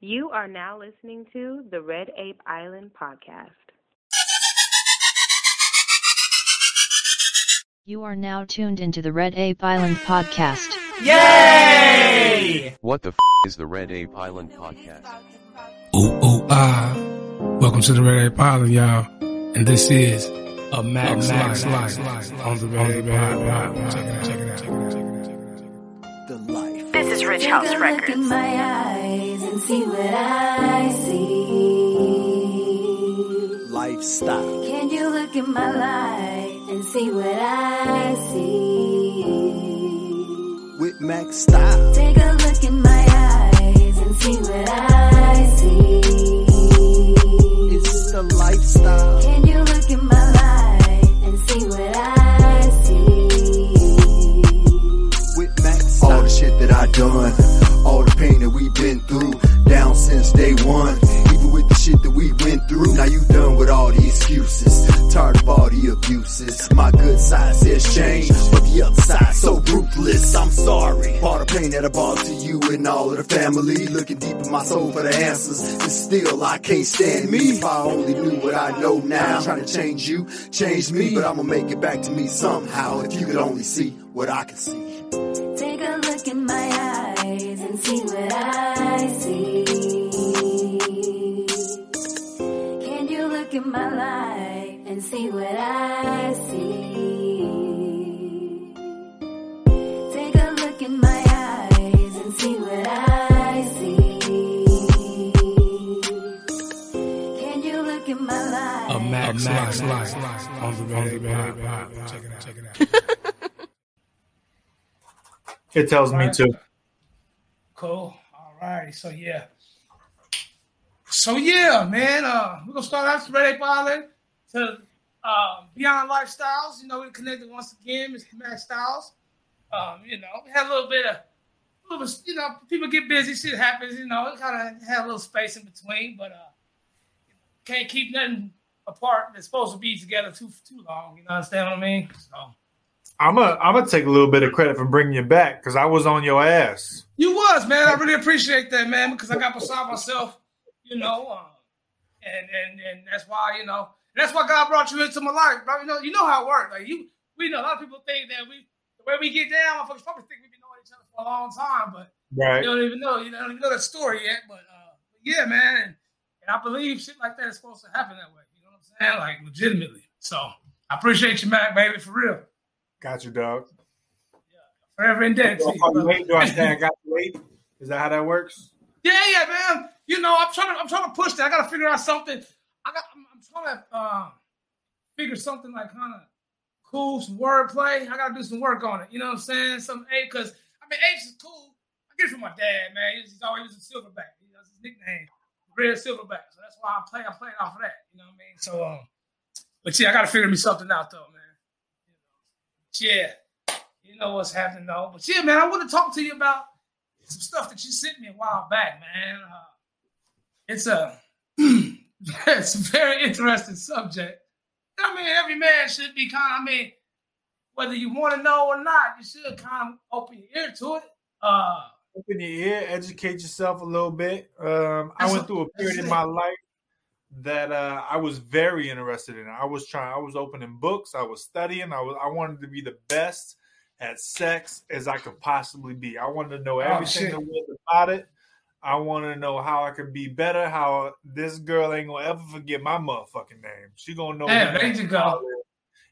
You are now listening to the Red Ape Island podcast. You are now tuned into the Red Ape Island podcast. Yay! What the f is the Red Ape Island podcast? Ooh, ooh, ah. Welcome to the Red Ape Island, y'all. And this is a Mac's, Mac's Life, on the Red Ape Island. Check it out, check it out, check it out, check it out, check it out. the life. This is Rich Take House a look Records. In my eyes and see what I see. Lifestyle. Can you look in my life and see what I see? With Mac Styles. Take a look in my eyes and see what I see. It's the lifestyle. Can you look in my life and see what I see? With Max All the shit that I done. All the pain that we been through. Down since day one. Even with the shit that we went through. Now you done with all the excuses. Tired of all the abuses. My good side says change. But the other side so ruthless. I'm sorry. All the pain that I brought to you and all of the family. Looking deep in my soul for the answers. And still I can't stand me. If I only knew what I know now. I'm Trying to change you, change me. But I'ma make it back to me somehow. If you could only see what I can see. My life and see what I see? Take a look in my eyes and see what I see. Can you look in my life? A Mac's, Mac's Life, on the Red Check it out, check it out. It tells me to. Cool. All right. So yeah. So yeah, man. Uh, we're gonna start out Red Ape Island to uh, Beyond Lifestyles. You know, we connected once again, Mr. Mac Styles. Um, you know, we had a little bit of, a little you know, people get busy, shit happens. You know, it kind of had a little space in between, but uh, can't keep nothing apart that's supposed to be together too too long. You know, understand what I mean? So I'm gonna I'm gonna take a little bit of credit for bringing you back because I was on your ass. You was, man. I really appreciate that, man, because I got beside myself, you know, um, and and and that's why, you know, that's why God brought you into my life, bro. You know, you know how it works. Like you, we know a lot of people think that we, the way we get down, motherfuckers probably think we've been knowing each other for a long time, but Right. you don't even know, you don't even know that story yet. But uh, yeah, man, and, and I believe shit like that is supposed to happen that way. You know what I'm saying? Like legitimately. So I appreciate you, Mac, baby, for real. Got you, dog. Forever indebted Do I call you late? Do I say I got you late? Is that how that works? Yeah, yeah, man. You know, I'm trying to I'm trying to push that. I gotta figure out something. I got I'm, I'm trying to uh, figure something like kind of cool, some wordplay. I gotta do some work on it. You know what I'm saying? Some A because I mean H is cool. I get it from my dad, man. He's, he's always a silverback. You know, That's his nickname. Red silverback. So that's why I play, I play off of that. You know what I mean? So um, but yeah, I gotta figure me something out though, man. You know, yeah. You know what's happening though. But yeah, man, I want to talk to you about some stuff that you sent me a while back, man. Uh, it's a it's a very interesting subject. I mean, every man should be kind of, I mean, whether you want to know or not, you should kind of open your ear to it. Uh, Open your ear, educate yourself a little bit. Um, I went through a period in my life that uh, I was very interested in. I was trying. I was opening books. I was studying. I was. I wanted to be the best at sex as I could possibly be. I wanted to know everything Oh, was about it. I wanted to know how I could be better. How this girl ain't gonna ever forget my motherfucking name. She gonna know Yeah, there you go.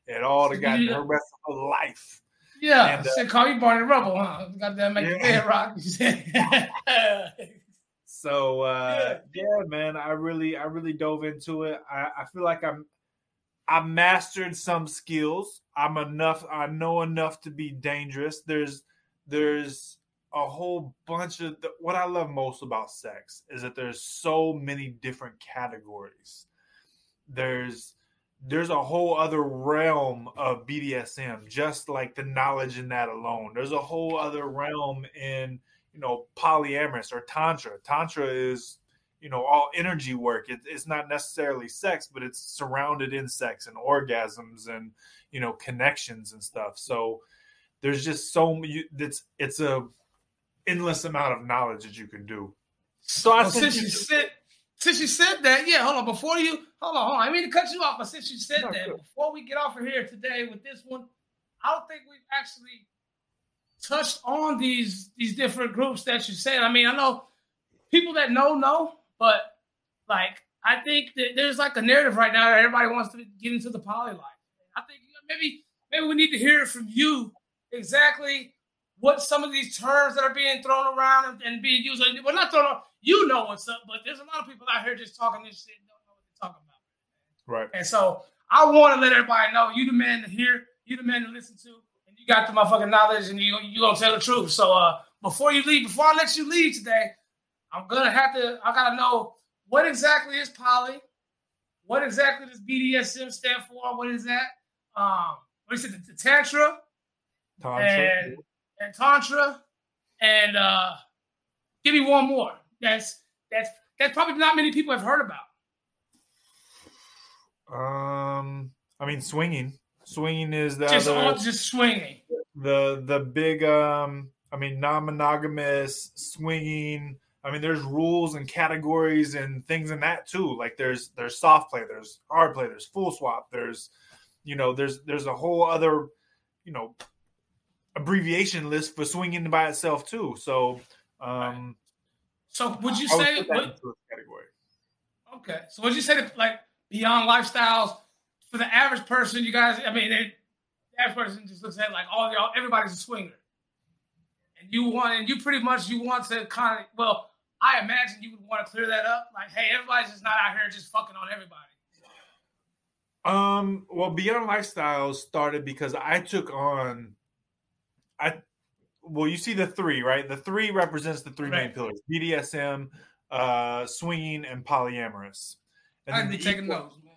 and all the goddamn her rest of her life. yeah, And, uh, call you Barney Rubble, huh? That make your Yeah. head rock. So uh, Yeah. yeah. man, I really, I really dove into it. I, I feel like I'm, I mastered some skills. I'm enough. I know enough to be dangerous. There's, there's a whole bunch of what I love most about sex is that there's so many different categories. There's, there's a whole other realm of BDSM, just like the knowledge in that alone. There's a whole other realm in you know polyamorous or tantra tantra is you know all energy work it, it's not necessarily sex but it's surrounded in sex and orgasms and you know connections and stuff so there's just so it's it's a endless amount of knowledge that you can do So I Well, since you- you said since you said that, yeah, hold on. Before you hold on, hold on. I mean to cut you off, but since you said No, that, sure. before we get off of here today with this one, I don't think we've actually touched on these these different groups that you said. I mean, I know people that know know, but like I think that there's like a narrative right now that everybody wants to get into the poly life. I think maybe maybe we need to hear it from you exactly what some of these terms that are being thrown around and, and being used. Well, not thrown around. You know what's up, but there's a lot of people out here just talking this shit don't know what they're talking about. right. And so I want to let everybody know you the man to hear, you the man to listen to, and you got the motherfucking knowledge and you you gonna tell the truth. So uh before you leave, before I let you leave today, I'm gonna have to I gotta know what exactly is poly, what exactly does BDSM stand for? What is that? Um what is it, the, the tantra Tantra. and and tantra and uh give me one more. That's that's that's probably not many people have heard about. Um, I mean, swinging. Swinging is the Just other, all just swinging. the the big. Um, I mean, non-monogamous swinging. I mean, there's rules and categories and things in that too. Like there's there's soft play, there's hard play, there's full swap, there's you know there's there's a whole other you know abbreviation list for swinging by itself too. So um, So would you I would say that what, category. okay? So would you say that like beyond lifestyles for the average person? You guys, I mean, they, the average person just looks at like all y'all, everybody's a swinger, and you want, and you pretty much you want to kind of well, I imagine you would want to clear that up. Like, hey, everybody's just not out here just fucking on everybody. Um, well, Beyond Lifestyles started because I took on I well, you see the three, right? The three represents the three main pillars: BDSM, uh, swinging, and polyamorous. And I'd be the taking equal- man.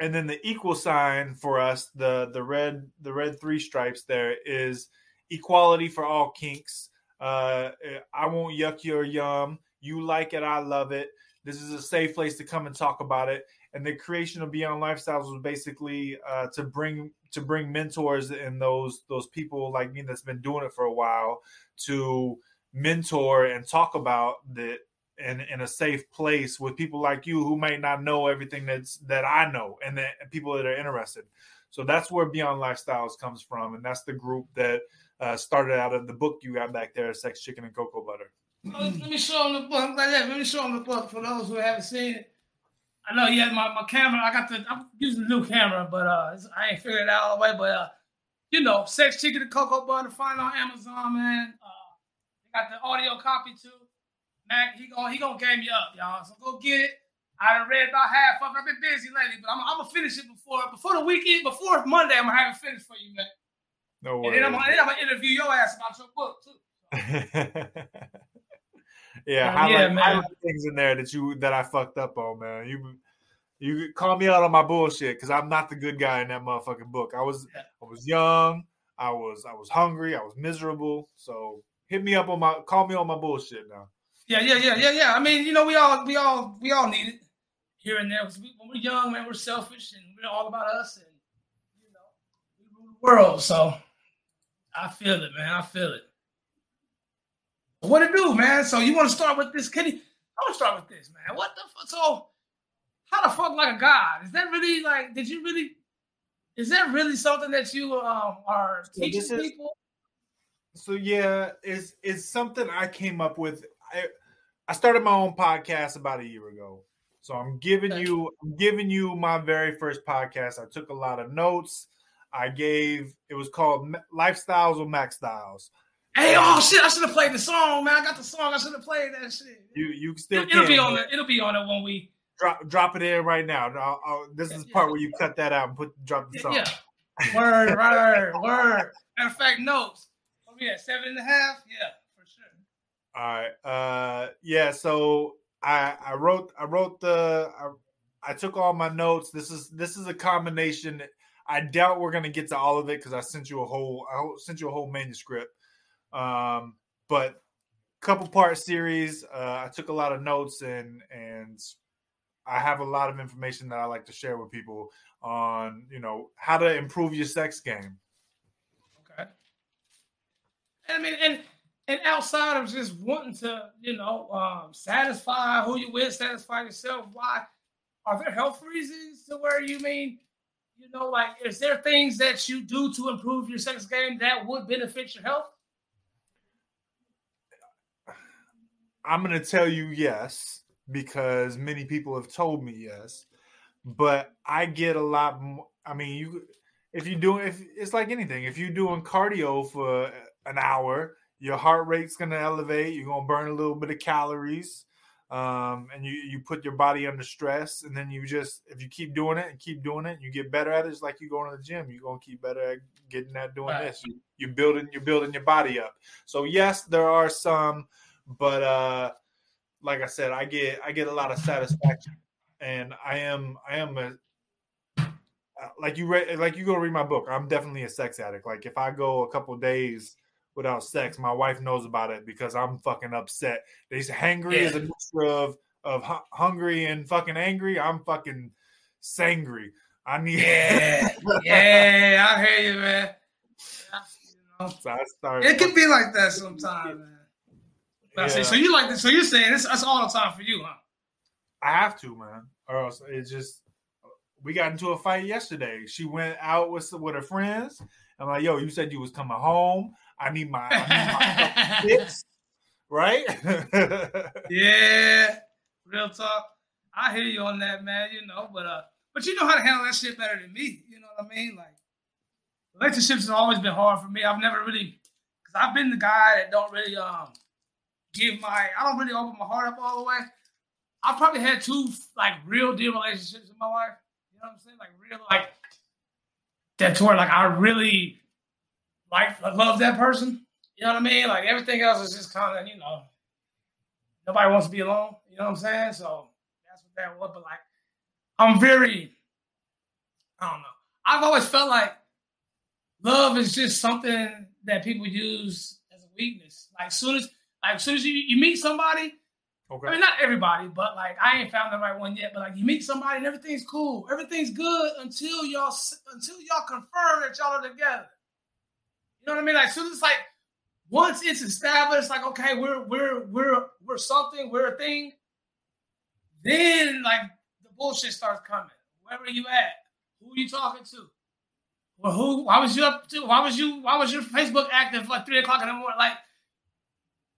and then the equal sign for us, the the red the red three stripes there is equality for all kinks. Uh, I won't yuck your yum. You like it, I love it. This is a safe place to come and talk about it. And the creation of Beyond Lifestyles was basically uh, to bring to bring mentors and those those people like me that's been doing it for a while to mentor and talk about that in, in a safe place with people like you who might not know everything that's that I know and that and people that are interested. So that's where Beyond Lifestyles comes from, and that's the group that uh, started out of the book you got back there, Sex, Chicken, and Cocoa Butter. Let me show them the book. Like that. Let me show them the book for those who haven't seen it. I know had my, my camera. I got the I'm using the new camera, but uh I ain't figured it out all the way. But uh, you know, sex chicken and cocoa butter, find on Amazon, man. Uh they got the audio copy too. Mac, he gonna he gonna game you up, y'all. So go get it. I done read about half of it. I've been busy lately, but I'm, I'm gonna finish it before before the weekend, before Monday. I'm gonna have it finished for you, man. No way. And then I'm, gonna, then I'm gonna interview your ass about your book too. yeah, highlight, yeah, man. things in there that you that I fucked up on, man. You you call me out on my bullshit because I'm not the good guy in that motherfucking book. I was. I was young, I was I was hungry, I was miserable. So hit me up on my call me on my bullshit now. Yeah, yeah, yeah, yeah, yeah. I mean, you know, we all, we all, we all need it here and there. we, when we're young, man, we're selfish and we're all about us, and you know, we rule the world. So I feel it, man. I feel it. What to do, man? So you want to start with this, Kenny? I want to start with this, man. What the fuck? So how the fuck like a god? Is that really like? Did you really? Is that really something that you um, are So teaching is- people? So yeah, it's it's something I came up with. I I started my own podcast about a year ago. So I'm giving Okay. you I'm giving you my very first podcast. I took a lot of notes. I gave it was called Lifestyles with Mac Styles. Hey, oh shit! I should have played the song, man. I got the song. I should have played that shit. You you still It, will be on it. It'll be on it when we. drop drop it in right now. I'll- I'll- this is the part where you cut that out and put drop the song. Yeah. Word, word, word. Matter of fact, notes. What we at seven and a half? Yeah, for sure. All right. Uh yeah, so I I wrote I wrote the I, I took all my notes. This is this is a combination. I doubt we're gonna get to all of it because I sent you a whole I sent you a whole manuscript. Um but couple part series. Uh I took a lot of notes and and I have a lot of information that I like to share with people on, you know, how to improve your sex game. Okay. I mean, and and outside of just wanting to, you know, um, satisfy who you with, satisfy yourself, why are there health reasons to where you mean, you know, like is there things that you do to improve your sex game that would benefit your health? I'm going to tell you yes because many people have told me yes, but I get a lot more. I mean, you if you do if it's like anything, if you're doing cardio for an hour, your heart rate's going to elevate. You're going to burn a little bit of calories, um, and you you put your body under stress, and then you just if you keep doing it and keep doing it, you get better at it. It's like you going to the gym. You're going to keep better at getting at doing Right. this. You, you're building you're building your body up. So yes, there are some, but uh, like I said, I get I get a lot of satisfaction, and I am I am a uh, like you read like you go read my book. I'm definitely a sex addict. Like if I go a couple days without sex, my wife knows about it because I'm fucking upset. They say hangry is a mixture of of hu- hungry and fucking angry. I'm fucking sangry. I need Yeah, yeah, I hear you, man. You know, so I start. it can be like that sometimes, man. Say, so you like this? So you're saying it's that's all the time for you, huh? I have to, man, or else it just. We got into a fight yesterday. She went out with with her friends. I'm like, yo, you said you was coming home. I need my, I need my fixed, right? Yeah, real talk. I hear you on that, man. You know, but uh, but you know how to handle that shit better than me. You know what I mean? Like relationships have always been hard for me. I've never really, because I've been the guy that don't really um give my, I don't really open my heart up all the way. I've probably had two like real deal relationships in my life. You know what I'm saying? Like real, like that to where like I really like love that person. You know what I mean? Like everything else is just kind of you know nobody wants to be alone. You know what I'm saying? So that's what that was. But like, I'm very, I don't know. I've always felt like love is just something that people use as a weakness. Like soon as, like as soon as you, you meet somebody, okay. I mean not everybody, but like I ain't found the right one yet. But like you meet somebody and everything's cool, everything's good until y'all until y'all confirm that y'all are together. You know what I mean? Like soon as like once it's established, like okay, we're we're we're we're something, we're a thing. Then like the bullshit starts coming. Wherever you at, who are you talking to? Well, who? Why was you up to? Why was you? Why was your Facebook active like three o'clock in the morning? Like,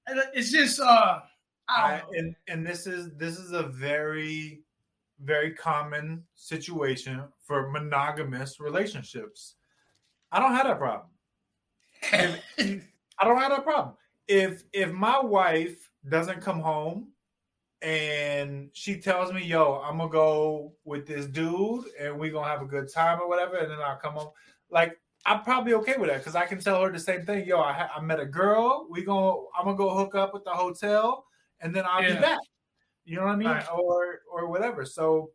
it's just uh, I don't I, know. and and this is this is a very very common situation for monogamous relationships. I don't have that problem. I don't have that problem. If if my wife doesn't come home and she tells me, "Yo, I'm gonna go with this dude and we're gonna have a good time or whatever," and then I'll come home, like I'm probably okay with that because I can tell her the same thing. Yo, I, ha- I met a girl. We gonna I'm gonna go hook up at the hotel and then I'll Yeah. be back. You know what I mean? Right. Or or whatever. So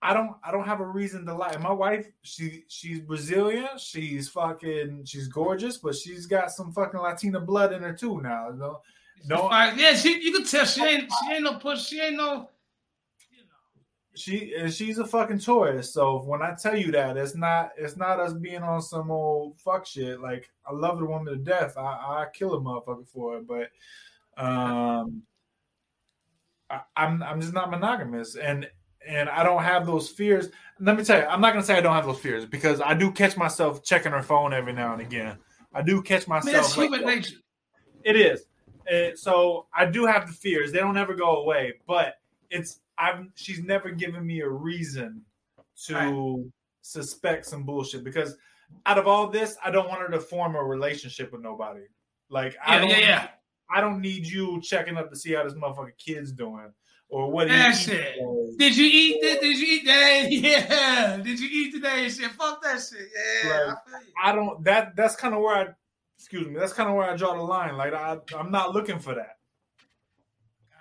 I don't I don't have a reason to lie. My wife, she she's Brazilian. She's fucking she's gorgeous, but she's got some fucking Latina blood in her too now. You know? No, yeah, she you can tell she ain't she ain't no push, she ain't no. She and she's a fucking tourist. So when I tell you that, it's not it's not us being on some old fuck shit. Like I love the woman to death. I I kill a motherfucker for it, but um, I, I'm I'm just not monogamous, and and I don't have those fears. Let me tell you, I'm not gonna say I don't have those fears because I do catch myself checking her phone every now and again. I do catch myself. it's like, human nature. it is. And so I do have the fears. They don't ever go away, but it's I've she's never given me a reason to suspect some bullshit because out of all this, I don't want her to form a relationship with nobody. Like I don't yeah, yeah. I don't need you checking up to see how this motherfucking kid's doing or what That shit. today. Did you eat that? Did you eat that? Yeah. Did you eat today? Shit. Fuck that shit. Yeah. Right. I. I don't that that's kind of where I excuse me, that's kind of where I draw the line. Like I I'm not looking for that.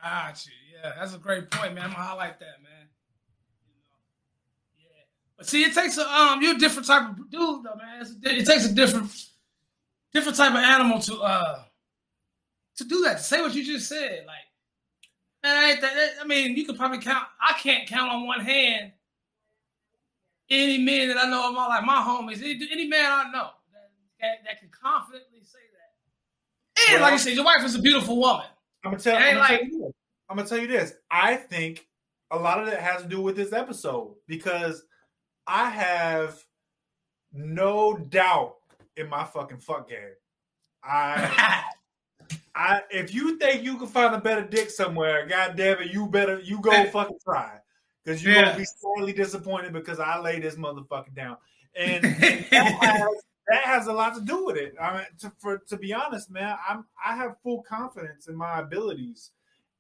Got you. Yeah, that's a great point, man. I'm gonna highlight that, man. You know, yeah. But see, it takes a um, you're a different type of dude, though, man. It's it takes a different, different type of animal to uh, to do that. To say what you just said, like, man, I, ain't that, I mean, you could probably count. I can't count on one hand any men that I know in my life, my homies, any, any man I know that, that, that can confidently say that. And like you said, your wife is a beautiful woman. I'm gonna tell, I'm gonna like- tell you this. I'm gonna tell you this. I think a lot of it has to do with this episode because I have no doubt in my fucking fuck game. I I if you think you can find a better dick somewhere, god damn it, you better you go fucking try. Because you're Yeah. gonna be sadly disappointed because I lay this motherfucker down. And that has, that has a lot to do with it. I mean, to, for to be honest, man, I'm I have full confidence in my abilities,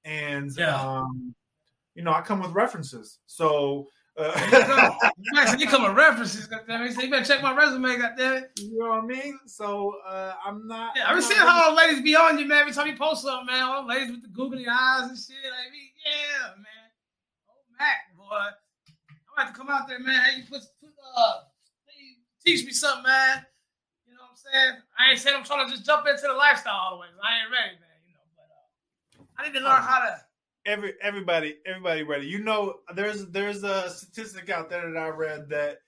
and Yeah. um, you know, I come with references. So, uh, You come with references, goddammit. So you better check my resume, goddammit. you know what I mean. So, uh, I'm not. Yeah, I'm I've seeing how all ladies be on you, man. Every time you post something, man, all ladies with the googly eyes and shit. Like, me, yeah, man. Oh, Mac, boy. I'm about to come out there, man. Hey, you put, put uh, teach me something, man. You know what I'm saying? I ain't saying I'm trying to just jump into the lifestyle all the way. I ain't ready, man. You know, but uh, I need to learn how to. every everybody everybody ready. You know, there's there's a statistic out there that I read that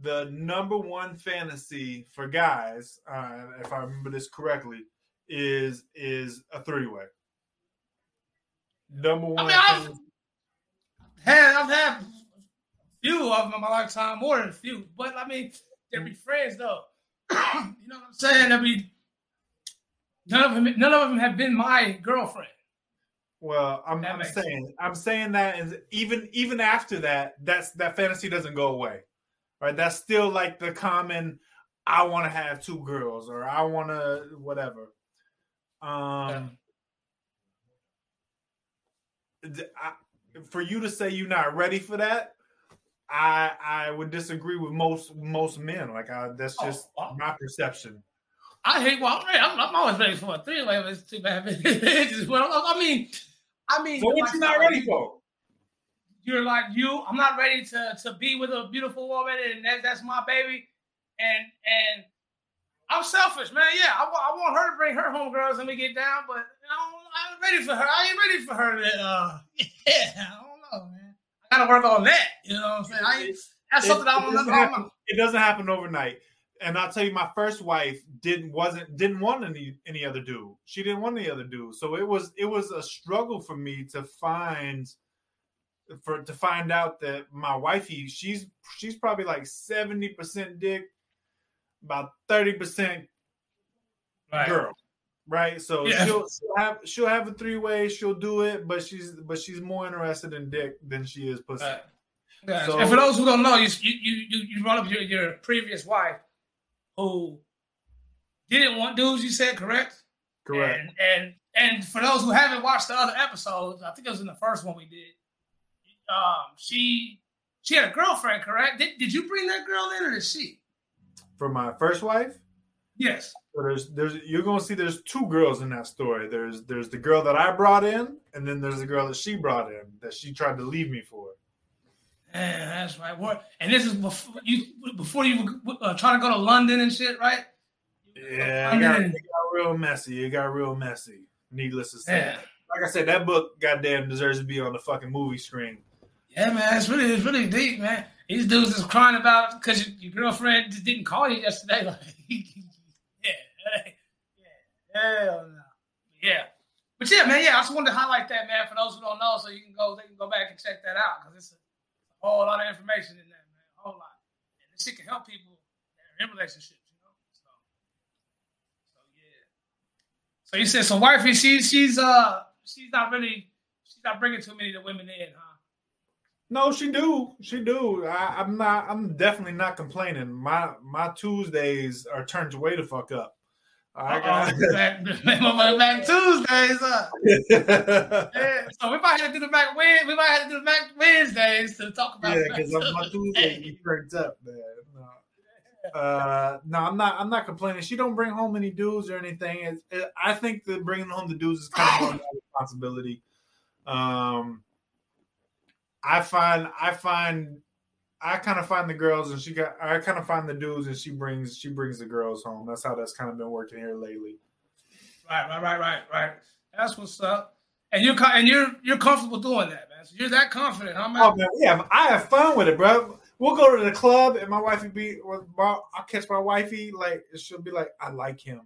the number one fantasy for guys, uh, if I remember this correctly, is is a three way. Number one. I mean, I've had I've had a few of them in my lifetime, more than a few. But I mean, they'll be friends though. you know what I'm saying? I mean, none of them. None of them have been my girlfriend. Well, I'm, I'm saying I'm saying that is even even after that, that's that fantasy doesn't go away. Right? That's still like the common I want to have two girls or I want to whatever. Um th- I, for you to say you're not ready for that, I I would disagree with most most men. Like I, that's Oh, just wow. my perception. I hate. Well, I'm. I'm, I'm always ready for a three way. It's too bad. It's well, I mean, I mean, So what you not ready for? you're like you. I'm not ready to to be with a beautiful woman, and that, that's my baby. And and I'm selfish, man. Yeah, I, I want her to bring her home girls and we get down, but I ain't ready for her. I ain't ready for her to. Uh, yeah, I don't know, man. I gotta work on that. You know what I'm saying? I, that's It- something I it want doesn't to. happen- It doesn't happen overnight. And I'll tell you, my first wife didn't wasn't didn't want any any other dude. She didn't want any other dude. So it was it was a struggle for me to find for to find out that my wifey she's she's probably like seventy percent dick, about thirty percent Right. girl, right? So Yeah. she'll, she'll have she'll have a three way. She'll do it, but she's but she's more interested in dick than she is pussy. Right. Yeah. So- and for those who don't know, you you you you brought up your, your previous wife who didn't want dudes. You said correct. Correct. And, and and for those who haven't watched the other episodes, I think it was in the first one we did. Um, she she had a girlfriend, correct? Did, did you bring that girl in, or did she? For my first wife, Yes. So there's there's you're gonna see there's two girls in that story. There's there's the girl that I brought in, and then there's the girl that she brought in that she tried to leave me for. Yeah, that's right. What? And this is before you before you were uh, trying to go to London and shit, right? Yeah, it got, it got real messy. It got real messy. Needless to say, Yeah. like I said, that book goddamn deserves to be on the fucking movie screen. Yeah, man, it's really it's really deep, man. These dudes is crying about because your, your girlfriend just didn't call you yesterday. Like, hell no, yeah. But yeah, man, yeah. I just wanted to highlight that, man, for those who don't know, so you can go, they can go back and check that out because it's a whole lot of information in there, man, a whole lot. And this shit can help people that are in relationships, you know. So, so yeah. So you said, so wifey, she she's uh she's not really she's not bringing too many of the women in, huh? No, she do. She do. I, I'm not. I'm definitely not complaining. My my Tuesdays are turned way the fuck up. I got. Uh-oh. back, back, back Tuesdays, huh? Yeah, so we might have to do the back Wed. We might have to do the back Wednesdays to talk about. yeah, because on my Tuesday Tuesdays. you turned up, man. No. Uh, no, I'm not. I'm not complaining. She don't bring home any dudes or anything. It, I think that bringing home the dudes is kind of my responsibility. Um, I find, I find, I kind of find the girls, and she got. I kind of find the dudes, and she brings, she brings the girls home. That's how that's kind of been working here lately. Right, right, right, right, right. That's what's up. And you're and you're you're comfortable doing that, man. So you're that confident, huh, man? Oh man, yeah, I have fun with it, bro. We'll go to the club, and my wifey be. well, I'll catch my wifey like she'll be like, "I like him."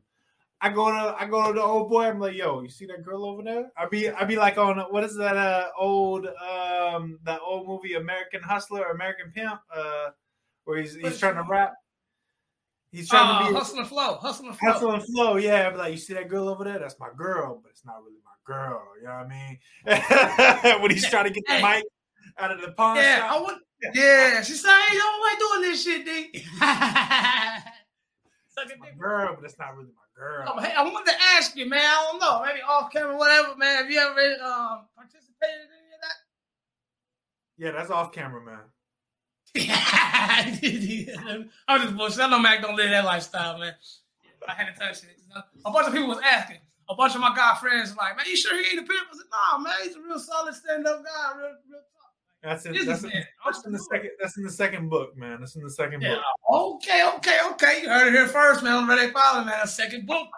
I go to I go to the old boy. I'm like, yo, you see that girl over there? I be I be like on what is that uh old um that old movie American Hustler or American Pimp uh where he's he's trying to rap. He's trying Oh, to be hustle and flow, hustle and flow. hustle and flow. Yeah, I'm like, you see that girl over there? That's my girl, but it's not really my girl. You know what I mean? when he's trying to get the mic out of the pawn Yeah, shop. I would. Yeah, she said, "Hey, yo, why doing this shit, D?" Suck a my girl, but it's not really my girl. Oh, hey, I wanted to ask you, man. I don't know, maybe off camera, whatever, man. Have you ever um, participated in any of that? Yeah, that's off camera, man. I'm just bullshit. I know Mac don't live that lifestyle, man. I had to touch it. You know? A bunch of people was asking. A bunch of my guy friends were like, "Man, you sure he ain't a pimp?" I said, "Nah, man, he's a real solid stand-up guy, real, real talk." That's in, that's, in, that's in the second. That's in the second book, man. That's in the second Yeah. book. Okay, okay, okay. You heard it here first, man. On Red Ape Island, man. A second book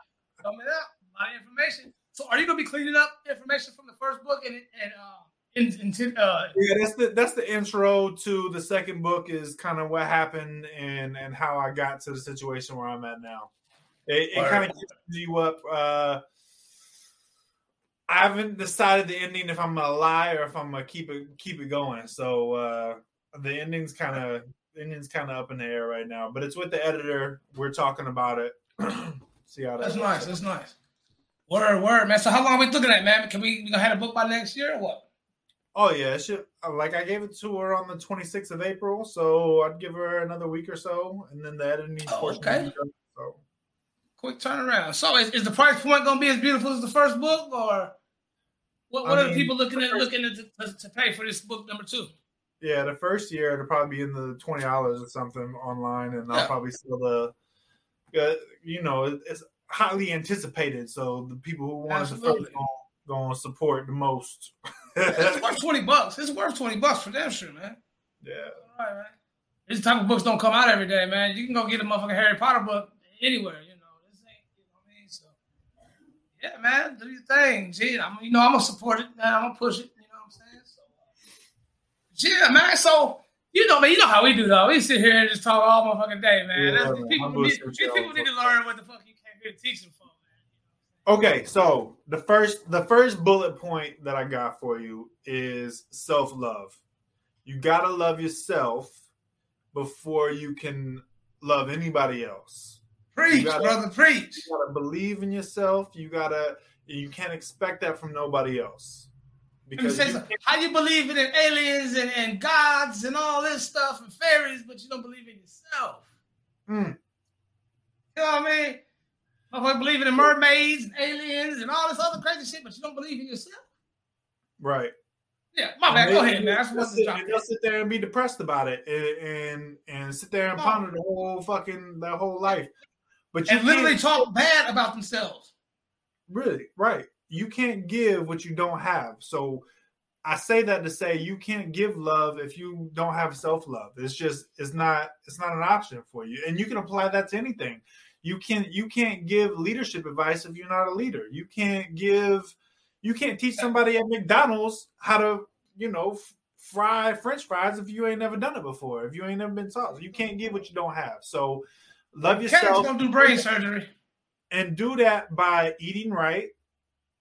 coming up. A lot of information. So, are you gonna be cleaning up information from the first book and and uh, in, in, uh Yeah, that's the that's the intro to the second book. Is kind of what happened and and how I got to the situation where I'm at now. It, it kind of gives you up. Uh, I haven't decided the ending if I'm gonna lie or if I'm gonna keep it keep it going. So uh, the ending's kind of ending's kind of up in the air right now. But it's with the editor. We're talking about it. See how that That's nice. out. That's nice. Word, word, man. So how long we looking at, man? Can we we gonna have a book by next year or what? Oh yeah, it should, like I gave it to her on the 26th of April, so I'd give her another week or so, and then the editing Oh, portion. okay. So Quick turnaround. So is, is the price point gonna be as beautiful as the first book, or what? What I are the people looking at looking at to, to pay for this book number two? yeah, the first year it'll probably be in the twenty dollars or something online, and I'll Yeah. probably sell the, uh, you know, it's highly anticipated, so the people who want first going to support the most. It's worth twenty bucks. It's worth twenty bucks for damn sure, man. yeah, All right, man. These type of books don't come out every day, man. You can go get a motherfucking Harry Potter book anywhere, you know. This ain't, you know what I mean? So, yeah, man, do your thing. Gee, I'm, you know, I'm gonna support it, man. I'm gonna push it. You know what I'm saying? So, yeah, man. So, you know, man, you know how we do though. We sit here and just talk all motherfucking day, man. Yeah, That's, man. people, need, these people need to learn what the fuck you came here to teach them for, man. Okay, so the first the first bullet point that I got for you is self love. You gotta love yourself before you can love anybody else. Preach, gotta- brother, preach. You gotta believe in yourself. You gotta you can't expect that from nobody else. Because say you. How you believe in aliens and, and gods and all this stuff and fairies, but you don't believe in yourself? Mm. You know what I mean? Motherfucker believing in mermaids and aliens and all this other crazy shit, but you don't believe in yourself? right. Yeah, my bad. Go ahead, man. I just they'll wanted sit- and They'll sit there and be depressed about it, and and, and sit there and ponder the whole fucking their whole life. But you And literally talk bad about themselves. Really, right. You can't give what you don't have. So I say that to say you can't give love if you don't have self-love. It's just it's not it's not an option for you. And you can apply that to anything. You can you can't give leadership advice if you're not a leader. You can't give you can't teach somebody at McDonald's how to, you know, fry french fries if you ain't never done it before. If you ain't never been taught. You can't give what you don't have. So love yourself gonna do brain surgery. and do that by eating right,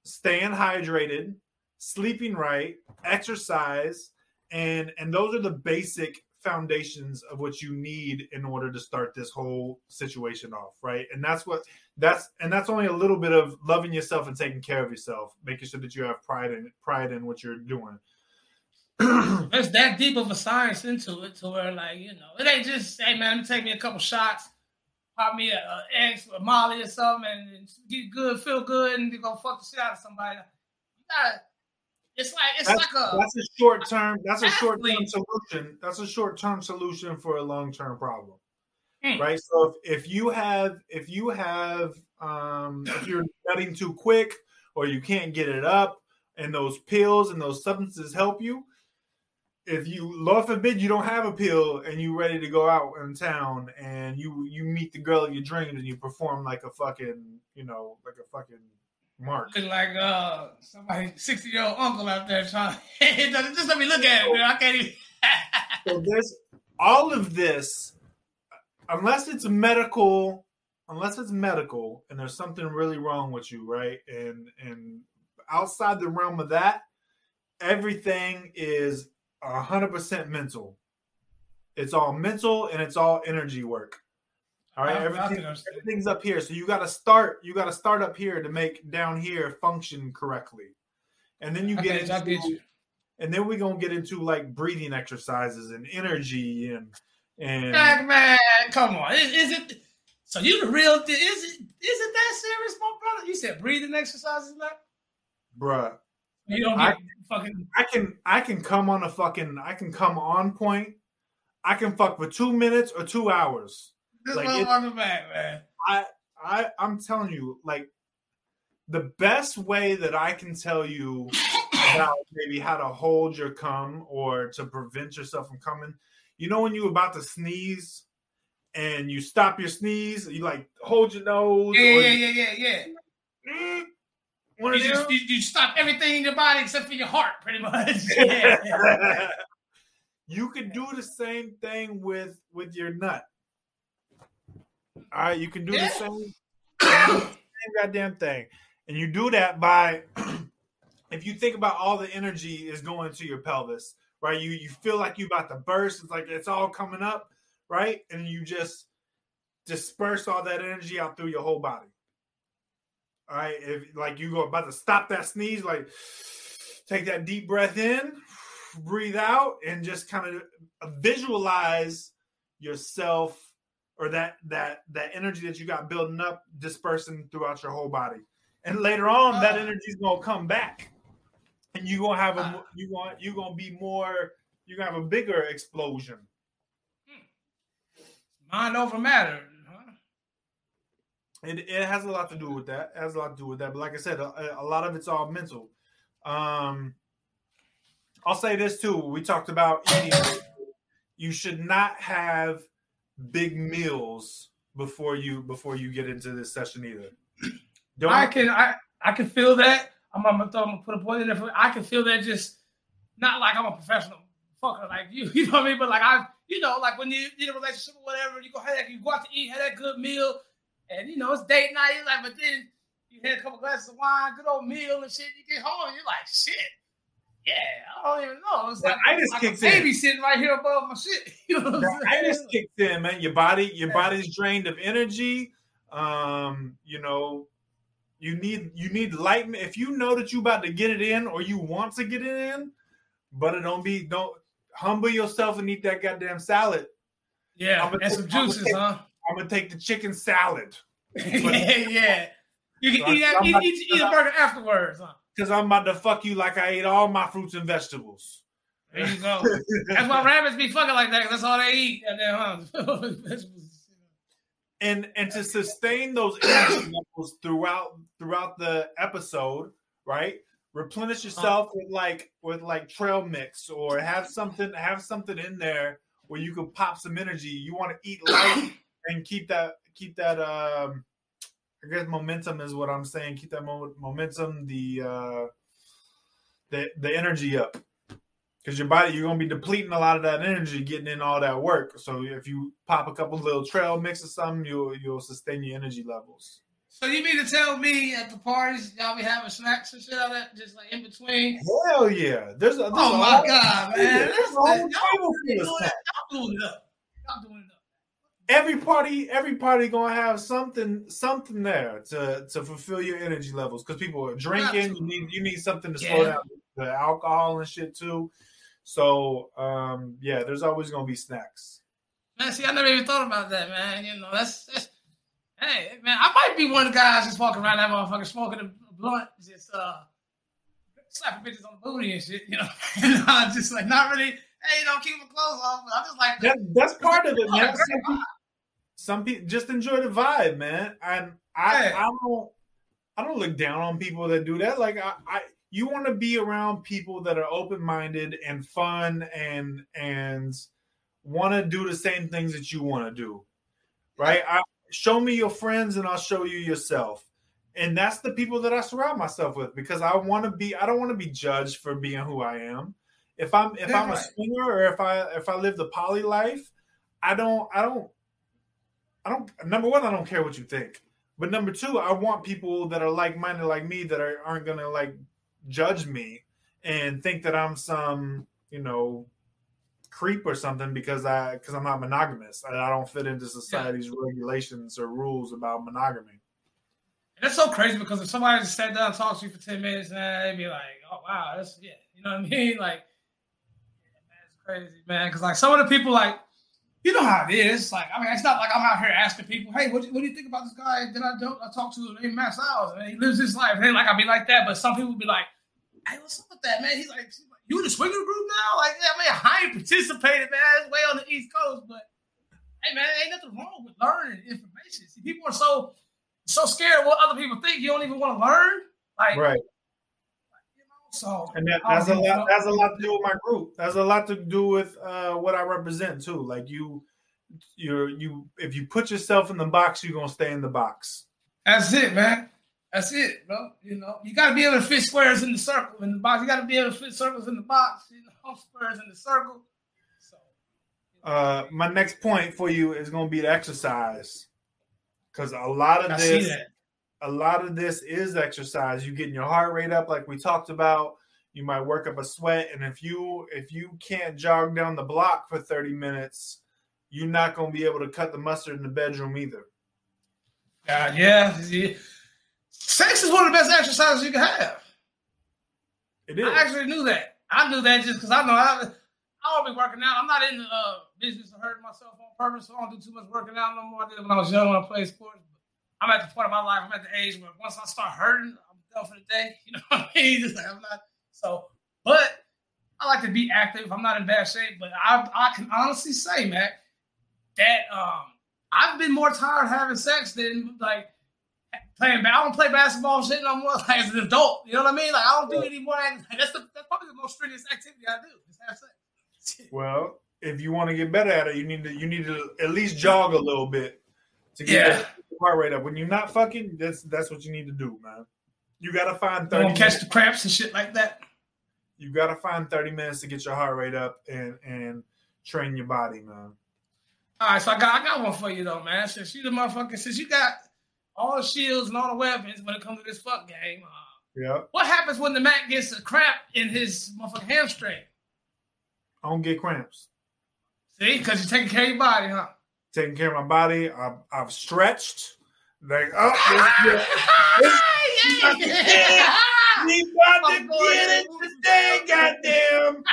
staying hydrated, sleeping right, exercise, and and those are the basic foundations of what you need in order to start this whole situation off, right? And that's what that's and that's only a little bit of loving yourself and taking care of yourself, making sure that you have pride in pride in what you're doing. There's that deep of a science into it to where, like, you know, it ain't just, hey, man, take me a couple shots, pop me an X or Molly or something, and, and get good, feel good, and go fuck the shit out of somebody. You gotta, it's like, it's That's, like a, that's a short term. That's a short term solution. That's a short term solution for a long term problem, Hmm. right? So if, if you have if you have um, if you're nutting too quick or you can't get it up, and those pills and those substances help you. If you, Lord forbid, you don't have a pill and you ready to go out in town and you you meet the girl of your dreams and you perform like a fucking you know like a fucking mark. like uh somebody 60 year old uncle out there trying. To just let me look at it, man. I can't even. so there's all of this unless it's medical unless it's medical and there's something really wrong with you, right? And and outside the realm of that, everything is hundred percent mental. It's all mental and it's all energy work. All right, I- I can everything, everything's up here. So you got to start. You got to start up here to make down here function correctly, and then you I get into, get you. and then we're gonna get into like breathing exercises and energy and and man, come on. Is, is it so you the real is it is it that serious, my brother? You said breathing exercises now? bruh. You don't I- fucking I can I can come on a fucking I can come on point. I can fuck for two minutes or two hours. this like motherfucker back, man. I I I'm telling you, like the best way that I can tell you about maybe how to hold your cum or to prevent yourself from coming. You know when you're about to sneeze and you stop your sneeze, you like hold your nose. Yeah, yeah, yeah, yeah, yeah. One You, just, you, you stop everything in your body except for your heart, pretty much. Yeah. you could do the same thing with with your nut. All right, you can do Yeah. the same, same goddamn thing, and you do that by if you think about all the energy is going to your pelvis, right? You you feel like you about to burst. It's like it's all coming up, right? And you just disperse all that energy out through your whole body. All right, if like you go about to stop that sneeze, like take that deep breath in, breathe out, and just kind of visualize yourself or that that that energy that you got building up dispersing throughout your whole body. And later on, that Ah. energy is gonna come back, and you gonna have a you want you gonna be more you gonna have a bigger explosion. Mind over matter. It, it has a lot to do with that. It has a lot to do with that. But like I said, a, a lot of it's all mental. Um, I'll say this too. We talked about eating. You should not have big meals before you before you get into this session either. Don't I can I I can feel that. I'm, I'm, gonna, I'm gonna put a point in there. For, I can feel that just not like I'm a professional fucker like you. You know what I mean? But like I, you know, like when you in a relationship or whatever, you go that, you go out to eat, have that good meal, and you know it's date night. You're like, but then you had a couple glasses of wine, good old meal and shit. You get home, you're like, shit. Yeah, I don't even know. It's like, itis like a kicks in. baby sitting right here above my shit. You know what I'm itis kicks in, man. Your body, your body's drained of energy. Um, you know, you need you need light. If you know that you about to get it in, or you want to get it in, but it don't be don't humble yourself and eat that goddamn salad. Yeah, and some juices, take- huh? I'm gonna take the chicken salad yeah, yeah. You So can eat, I'm eat, not- eat, eat a burger afterwards, huh? because I'm about to fuck you like I ate all my fruits and vegetables. There you go. That's why rabbits be fucking like that. That's all they eat. And then, huh? and and to sustain those energy levels throughout throughout the episode, right? Replenish uh-huh. yourself with like with like trail mix or have something have something in there where you can pop some energy. You want to eat light and keep that keep that um I guess momentum is what I'm saying. Keep that mo- momentum, the uh the the energy up. Because your body, you're gonna be depleting a lot of that energy, getting in all that work. So if you pop a couple little trail mix or something, you'll you'll sustain your energy levels. so you mean to tell me at the parties y'all be having snacks and shit like that, just like in between? Hell yeah! There's a, there's Oh a my whole- god, man! There's a whole table really full of doing snacks. it. Y'all doing it up. Y'all doing it up. Every party, every party gonna have something something there to to fulfill your energy levels. Because people are drinking, you need you need something to slow Yeah. down the alcohol and shit too. So um yeah, there's always gonna be snacks. Man, see, I never even thought about that, man. You know, that's, that's hey, man, I might be one of the guys just walking around that motherfucker smoking a blunt, just uh slapping bitches on the booty and shit, you know. and uh, just like not really, hey, don't keep my clothes off. But I just like That, that's part of it, man. Some people, just enjoy the vibe, man. And I, Yeah. I don't, I don't look down on people that do that. Like I, I you want to be around people that are open minded and fun and and want to do the same things that you want to do, right? I show me your friends and I'll show you yourself. And that's the people that I surround myself with because I want to be. I don't want to be judged for being who I am. If I'm if I'm a swinger or if I if I live the poly life, I don't I don't I don't. Number one, I don't care what you think. But number two, I want people that are like minded like me that are, aren't gonna like judge me and think that I'm some you know creep or something because I because I'm not monogamous and I don't fit into society's regulations or rules about monogamy. And that's so crazy because if somebody just sat down and talked to you for 10 minutes, man, they'd be like, oh, wow, that's, yeah, you know what I mean? Like, yeah, man, it's crazy, man. Because, like, some of the people, like, you know how it is. Like, I mean, it's not like I'm out here asking people, hey, what, do- what do you think about this guy that I don't I talk to named Mac Styles? And he lives his life. And like, I'll be like that. But some people be like, hey, what's up with that, man? He's like, you in the swinger group now? Like, yeah, man, I ain't participated, man. It's way on the East Coast. But, hey, man, ain't nothing wrong with learning information. See, people are so so scared of what other people think, you don't even want to learn. Like, Right. You know, so And that, I that's a lot. know. That's a lot to do with my group. That's a lot to do with uh, what I represent too. Like you, you're you. If you put yourself in the box, you're gonna stay in the box. That's it, man. That's it, bro. You know, you got to be able to fit squares in the circle in the box. You got to be able to fit circles in the box. You know, squares in the circle. So, Uh, my next point for you is gonna be the exercise, because a lot of I see this, that. A lot of this is exercise. You getting your heart rate up, like we talked about. You might work up a sweat, and if you if you can't jog down the block for thirty minutes, you're not gonna be able to cut the mustard in the bedroom either. God, yeah, yeah. Sex is one of the best exercises you can have. It is. I actually knew that. I knew that just because I know I, I don't be working out. I'm not in the uh, business of hurting myself on purpose, so I don't do too much working out no more. I did when I was young when I played sports. I'm at the point of my life, I'm at the age where once I start hurting, I'm done for the day. You know what I mean? Just like I'm not so but I like to be active. I'm not in bad shape, but I I can honestly say, man, that um I've been more tired having sex than like playing. I don't play basketball shit no more. Like as an adult, you know what I mean? Like I don't do any more. act- That's the, that's probably the most strenuous activity I do. Is have sex. Well, if you want to get better at it, you need to you need to at least jog a little bit to get Yeah. that heart rate up. When you're not fucking, that's that's what you need to do, man. You gotta find thirty. catch the cramps and shit like that. you gotta find thirty minutes to get your heart rate up and and train your body, man. All right, so I got I got one for you though, man. Since you the motherfucker, since you got all the shields and all the weapons when it comes to this fuck game, uh, Yeah, what happens when the Mac gets a cramp in his motherfucking hamstring? I don't get cramps. See, because you're taking care of your body, huh? Taking care of my body. I've, I've stretched. Like oh, this, yeah. we about to I'm going get it today, goddamn.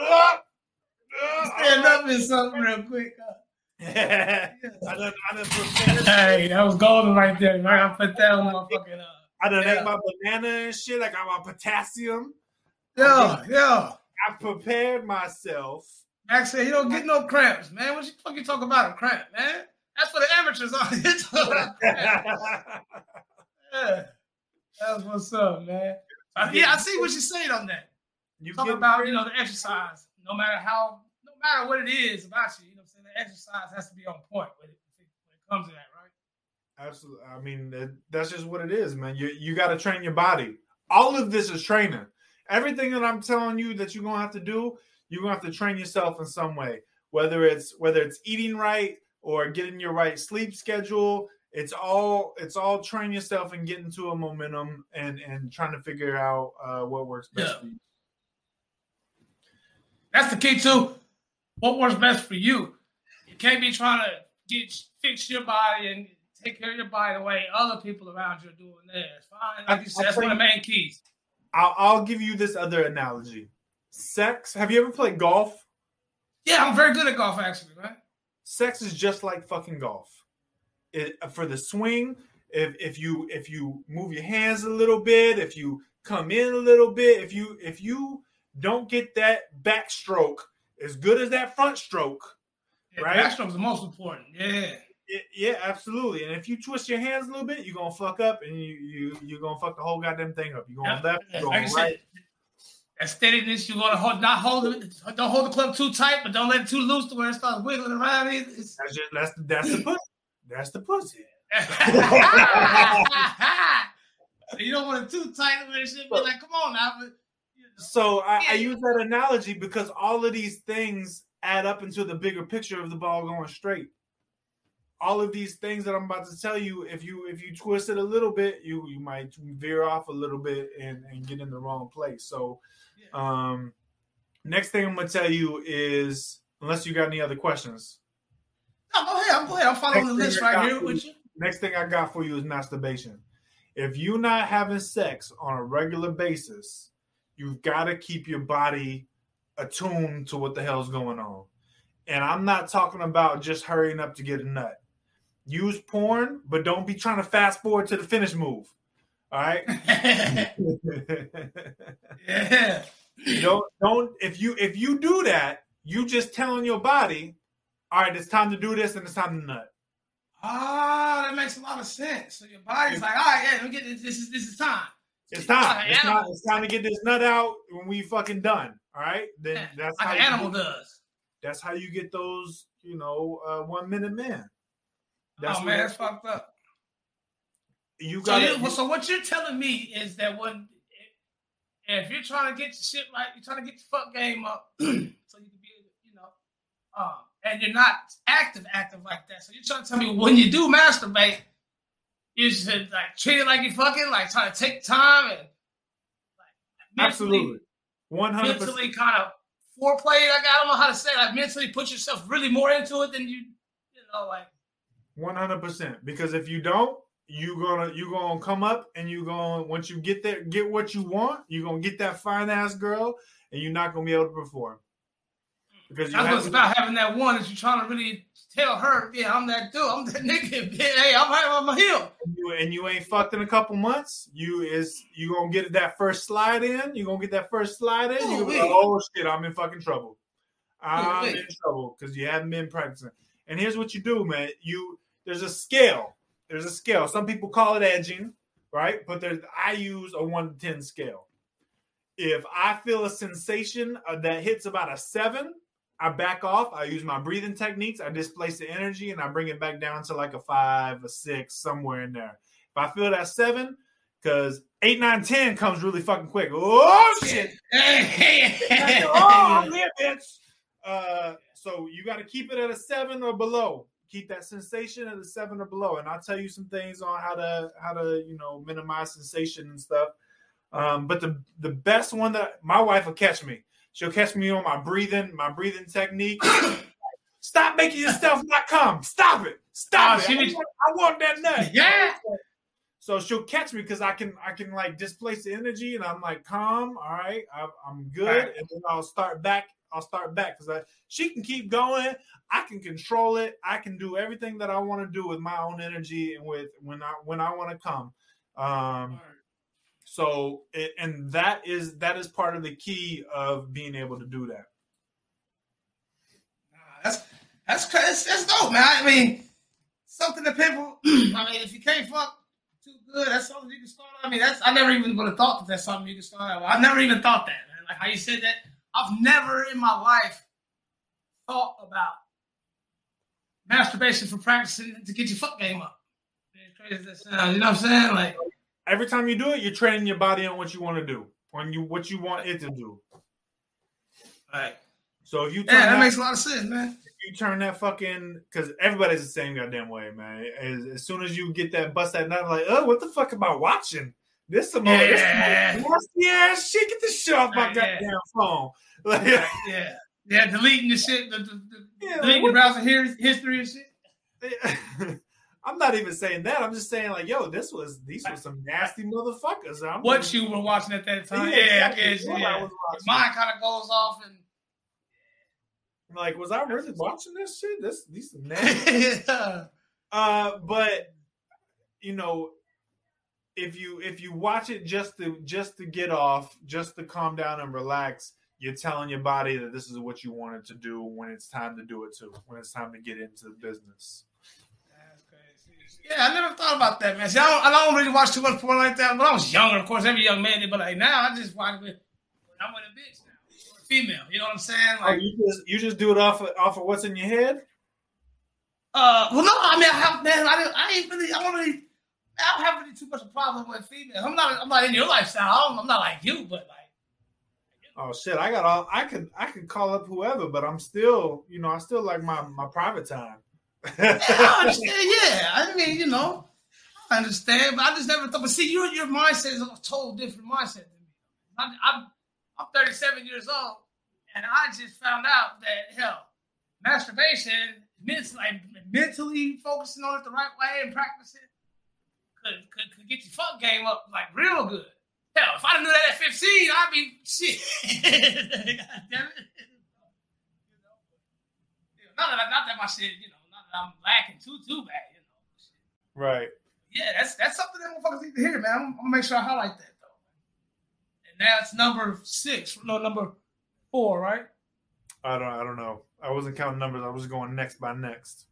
Oh, oh, Stand up in something real quick. I done, I done. Hey, that was golden right there. I put that on my fucking uh I done Yeah. ate my banana and shit. I got my potassium. Yo, yo. I prepared myself. Max said he don't get no cramps, man. What you fucking talk about a cramp, man? That's for the amateurs on here. talking about cramps. Yeah. That's what's up, man. Yeah, I see what you're saying on that. you get about, you know, the exercise. No matter how, no matter what it is about you, you know what I'm saying? The exercise has to be on point when it, when it comes to that, right? Absolutely. I mean, that- that's just what it is, man. You you got to train your body. All of this is training. Everything that I'm telling you that you're gonna have to do, you're gonna have to train yourself in some way. Whether it's whether it's eating right or getting your right sleep schedule, it's all it's all train yourself and getting to a momentum and and trying to figure out uh, what works best Yeah. for you. That's the key too. What works best for you? You can't be trying to get fix your body and take care of your body the way other people around you are doing theirs. Fine, like you said, that's one of the main keys. I'll, I'll give you this other analogy. Sex. Have you ever played golf? Yeah, I'm very good at golf, actually, man. sex is just like fucking golf. It, uh, for the swing, if if you if you move your hands a little bit, if you come in a little bit, if you if you don't get that backstroke as good as that front stroke, Yeah, Right. Backstroke's the most important. Yeah. it, yeah, absolutely. And if you twist your hands a little bit, you're gonna fuck up, and you you you're gonna fuck the whole goddamn thing up. You're going Yeah. left, you're going right. said, that steadiness, you want to hold, not hold it, don't hold the club too tight, but don't let it too loose to where it starts wiggling around. It's, That's just that's that's the pussy. That's the pussy. you don't want it too tight where it should be like, come on now. But, you know. So I, I use that analogy because all of these things add up into the bigger picture of the ball going straight. all of these things that I'm about to tell you, if you if you twist it a little bit, you you might veer off a little bit and, and get in the wrong place. So um next thing I'm gonna tell you is unless you got any other questions. No, go ahead. I'm go ahead. I'm following the list right here with you. Next thing I got for you is masturbation. If you're not having sex on a regular basis, you've got to keep your body attuned to what the hell's going on. And I'm not talking about just hurrying up to get a nut. Use porn, but don't be trying to fast forward to the finish move. All right. yeah. don't don't if you if you do that, you just telling your body, all right, it's time to do this and it's time to nut. Ah, that makes a lot of sense. So your body's like, all right, yeah, let me get this. This is this is time. It's time. Like It's, time. it's time to get this nut out when we fucking done. All right. Then that's like how an animal get- does. That's how you get those, you know, uh, one minute men. That's oh man, that's fucked up. You So, got you, so what you're telling me is that when if you're trying to get your shit right, you're trying to get your fuck game up, so you can be, you know, um, and you're not active, active like that. So you're trying to tell me when you do masturbate, you should like treat it like you're fucking, like try to take time and like mentally, absolutely one hundred mentally kind of foreplay. Like I don't know how to say, it, like mentally put yourself really more into it than you, you know, like One hundred percent. Because if you don't, you gonna you gonna come up and you gonna once you get there, get what you want. You are gonna get that fine ass girl, and you're not gonna be able to perform because That's what it's about having that one that you're trying to really tell her, yeah, I'm that dude, I'm that nigga, hey, I'm right on my heel. and you, and you ain't fucked in a couple months. You is you gonna get that first slide in. You gonna get that first slide in. You oh, gonna be like, oh shit, I'm in fucking trouble. I'm Ooh-wee. in trouble because you haven't been practicing. And here's what you do, man. You there's a scale. There's a scale. Some people call it edging, right? But there's I use a one to ten scale. If I feel a sensation uh, that hits about a seven, I back off. I use my breathing techniques. I displace the energy and I bring it back down to like a five, a six, somewhere in there. If I feel that seven, because eight, nine, ten comes really fucking quick. Oh shit! oh, I'm here, bitch. Uh, so you got to keep it at a seven or below. Keep that sensation at a seven or below, and I'll tell you some things on how to how to you know minimize sensation and stuff. Um, but the the best one that my wife will catch me. She'll catch me on my breathing, my breathing technique. Stop making yourself not come. Stop it. Stop Oh, it. I want, I want that nut. Yeah. So she'll catch me because I can I can like displace the energy and I'm like calm. All right, I, I'm good, Right. and then I'll start back. I'll start back because she can keep going. I can control it. I can do everything that I want to do with my own energy and with when I when I want to come. Um, so it, and that is that is part of the key of being able to do that. That's that's that's, that's dope, man. I mean, something that people. I mean, if you can't fuck too good, that's something you can start. I mean, that's I never even would have thought that that's something you can start. I never even thought that, man. Like how you said that. I've never in my life thought about masturbation for practicing to get your fuck game up. As crazy as that sounds, you know what I'm saying? Like, Every time you do it, you're training your body on what you want to do, on you what you want it to do. right. So if you turn Yeah, that that- makes a lot of sense, man. you turn that fucking because everybody's the same goddamn way, man. As, as soon as you get that bust that nut, like, oh, what the fuck am I watching? This this Yeah. some nasty ass shit. Get this shit off my Right, yeah. goddamn phone. Like, Yeah. Yeah, deleting the shit, the, the, the, Yeah, deleting your browser history and shit. I'm not even saying that. I'm just saying, like, yo, this was these were some nasty motherfuckers. I'm What you were watching at that time. Yeah, Yeah, I guess. I Yeah. was mind kind of goes off and like, was I really watching this shit? This these nasty yeah. Uh, but you know, if you if you watch it just to just to get off, just to calm down and relax, you're telling your body that this is what you wanted to do when it's time to do it too. When it's time to get into the business. Yeah, I never thought about that, man. See, I don't, I don't really watch too much porn like that. When I was younger, of course, every young man did, but like now, I just watch it with, I'm with a bitch now, a female. You know what I'm saying? Oh, Like, you just you just do it off of, off of what's in your head. uh, well, no, I mean, I have, man, I, I ain't really, I don't really, I don't have really too much of a problem with females. I'm not, I'm not in your lifestyle. I I'm not like you, but like, Oh shit! I got all I could I could call up whoever, but I'm still you know I still like my my private time. Yeah, I. Yeah, I mean, you know, I understand, but I just never thought. But see, your your mindset is a total different mindset than me. I'm I'm, I'm 37 years old, and I just found out that hell, masturbation, mentally, like, mentally focusing on it the right way and practicing could, could could get your fuck game up like real good. Hell, if I knew that at 15, I'd be shit. God damn it. You know, not that not that my shit, you know, not that I'm lacking too too bad, you know. Right. Yeah, that's that's something that motherfuckers need to hear, man. I'm, I'm gonna make sure I highlight that though. And now it's number six, no number four, right? I don't. I don't know. I wasn't counting numbers. I was just going next by next.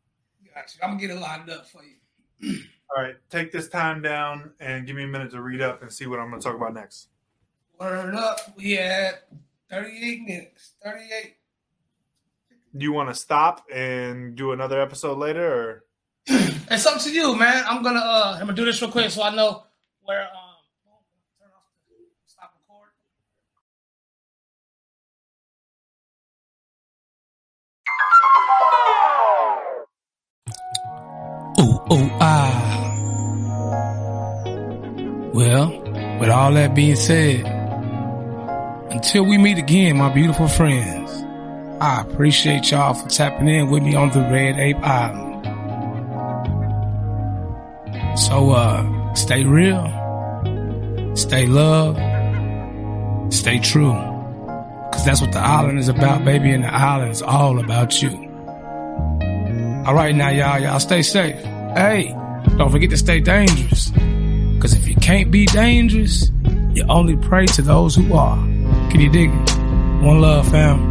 Gotcha. I'm gonna get it lined up for you. All right. Take this time down and give me a minute to read up and see what I'm going to talk about next. Word up. We had 38 minutes. 38. Do you want to stop and do another episode later, or It's up to you, man. I'm gonna uh I'm gonna do this real quick so I know where um Ooh, ah. Well, with all that being said, until we meet again, my beautiful friends, I appreciate y'all for tapping in with me on the Red Ape Island. So, uh, stay real, stay love, stay true. Cause that's what the island is about, baby, and the island is all about you. All right, now, y'all, y'all stay safe. Hey, don't forget to stay dangerous. Cause if you can't be dangerous, you only pray to those who are. Can you dig it? One love, fam.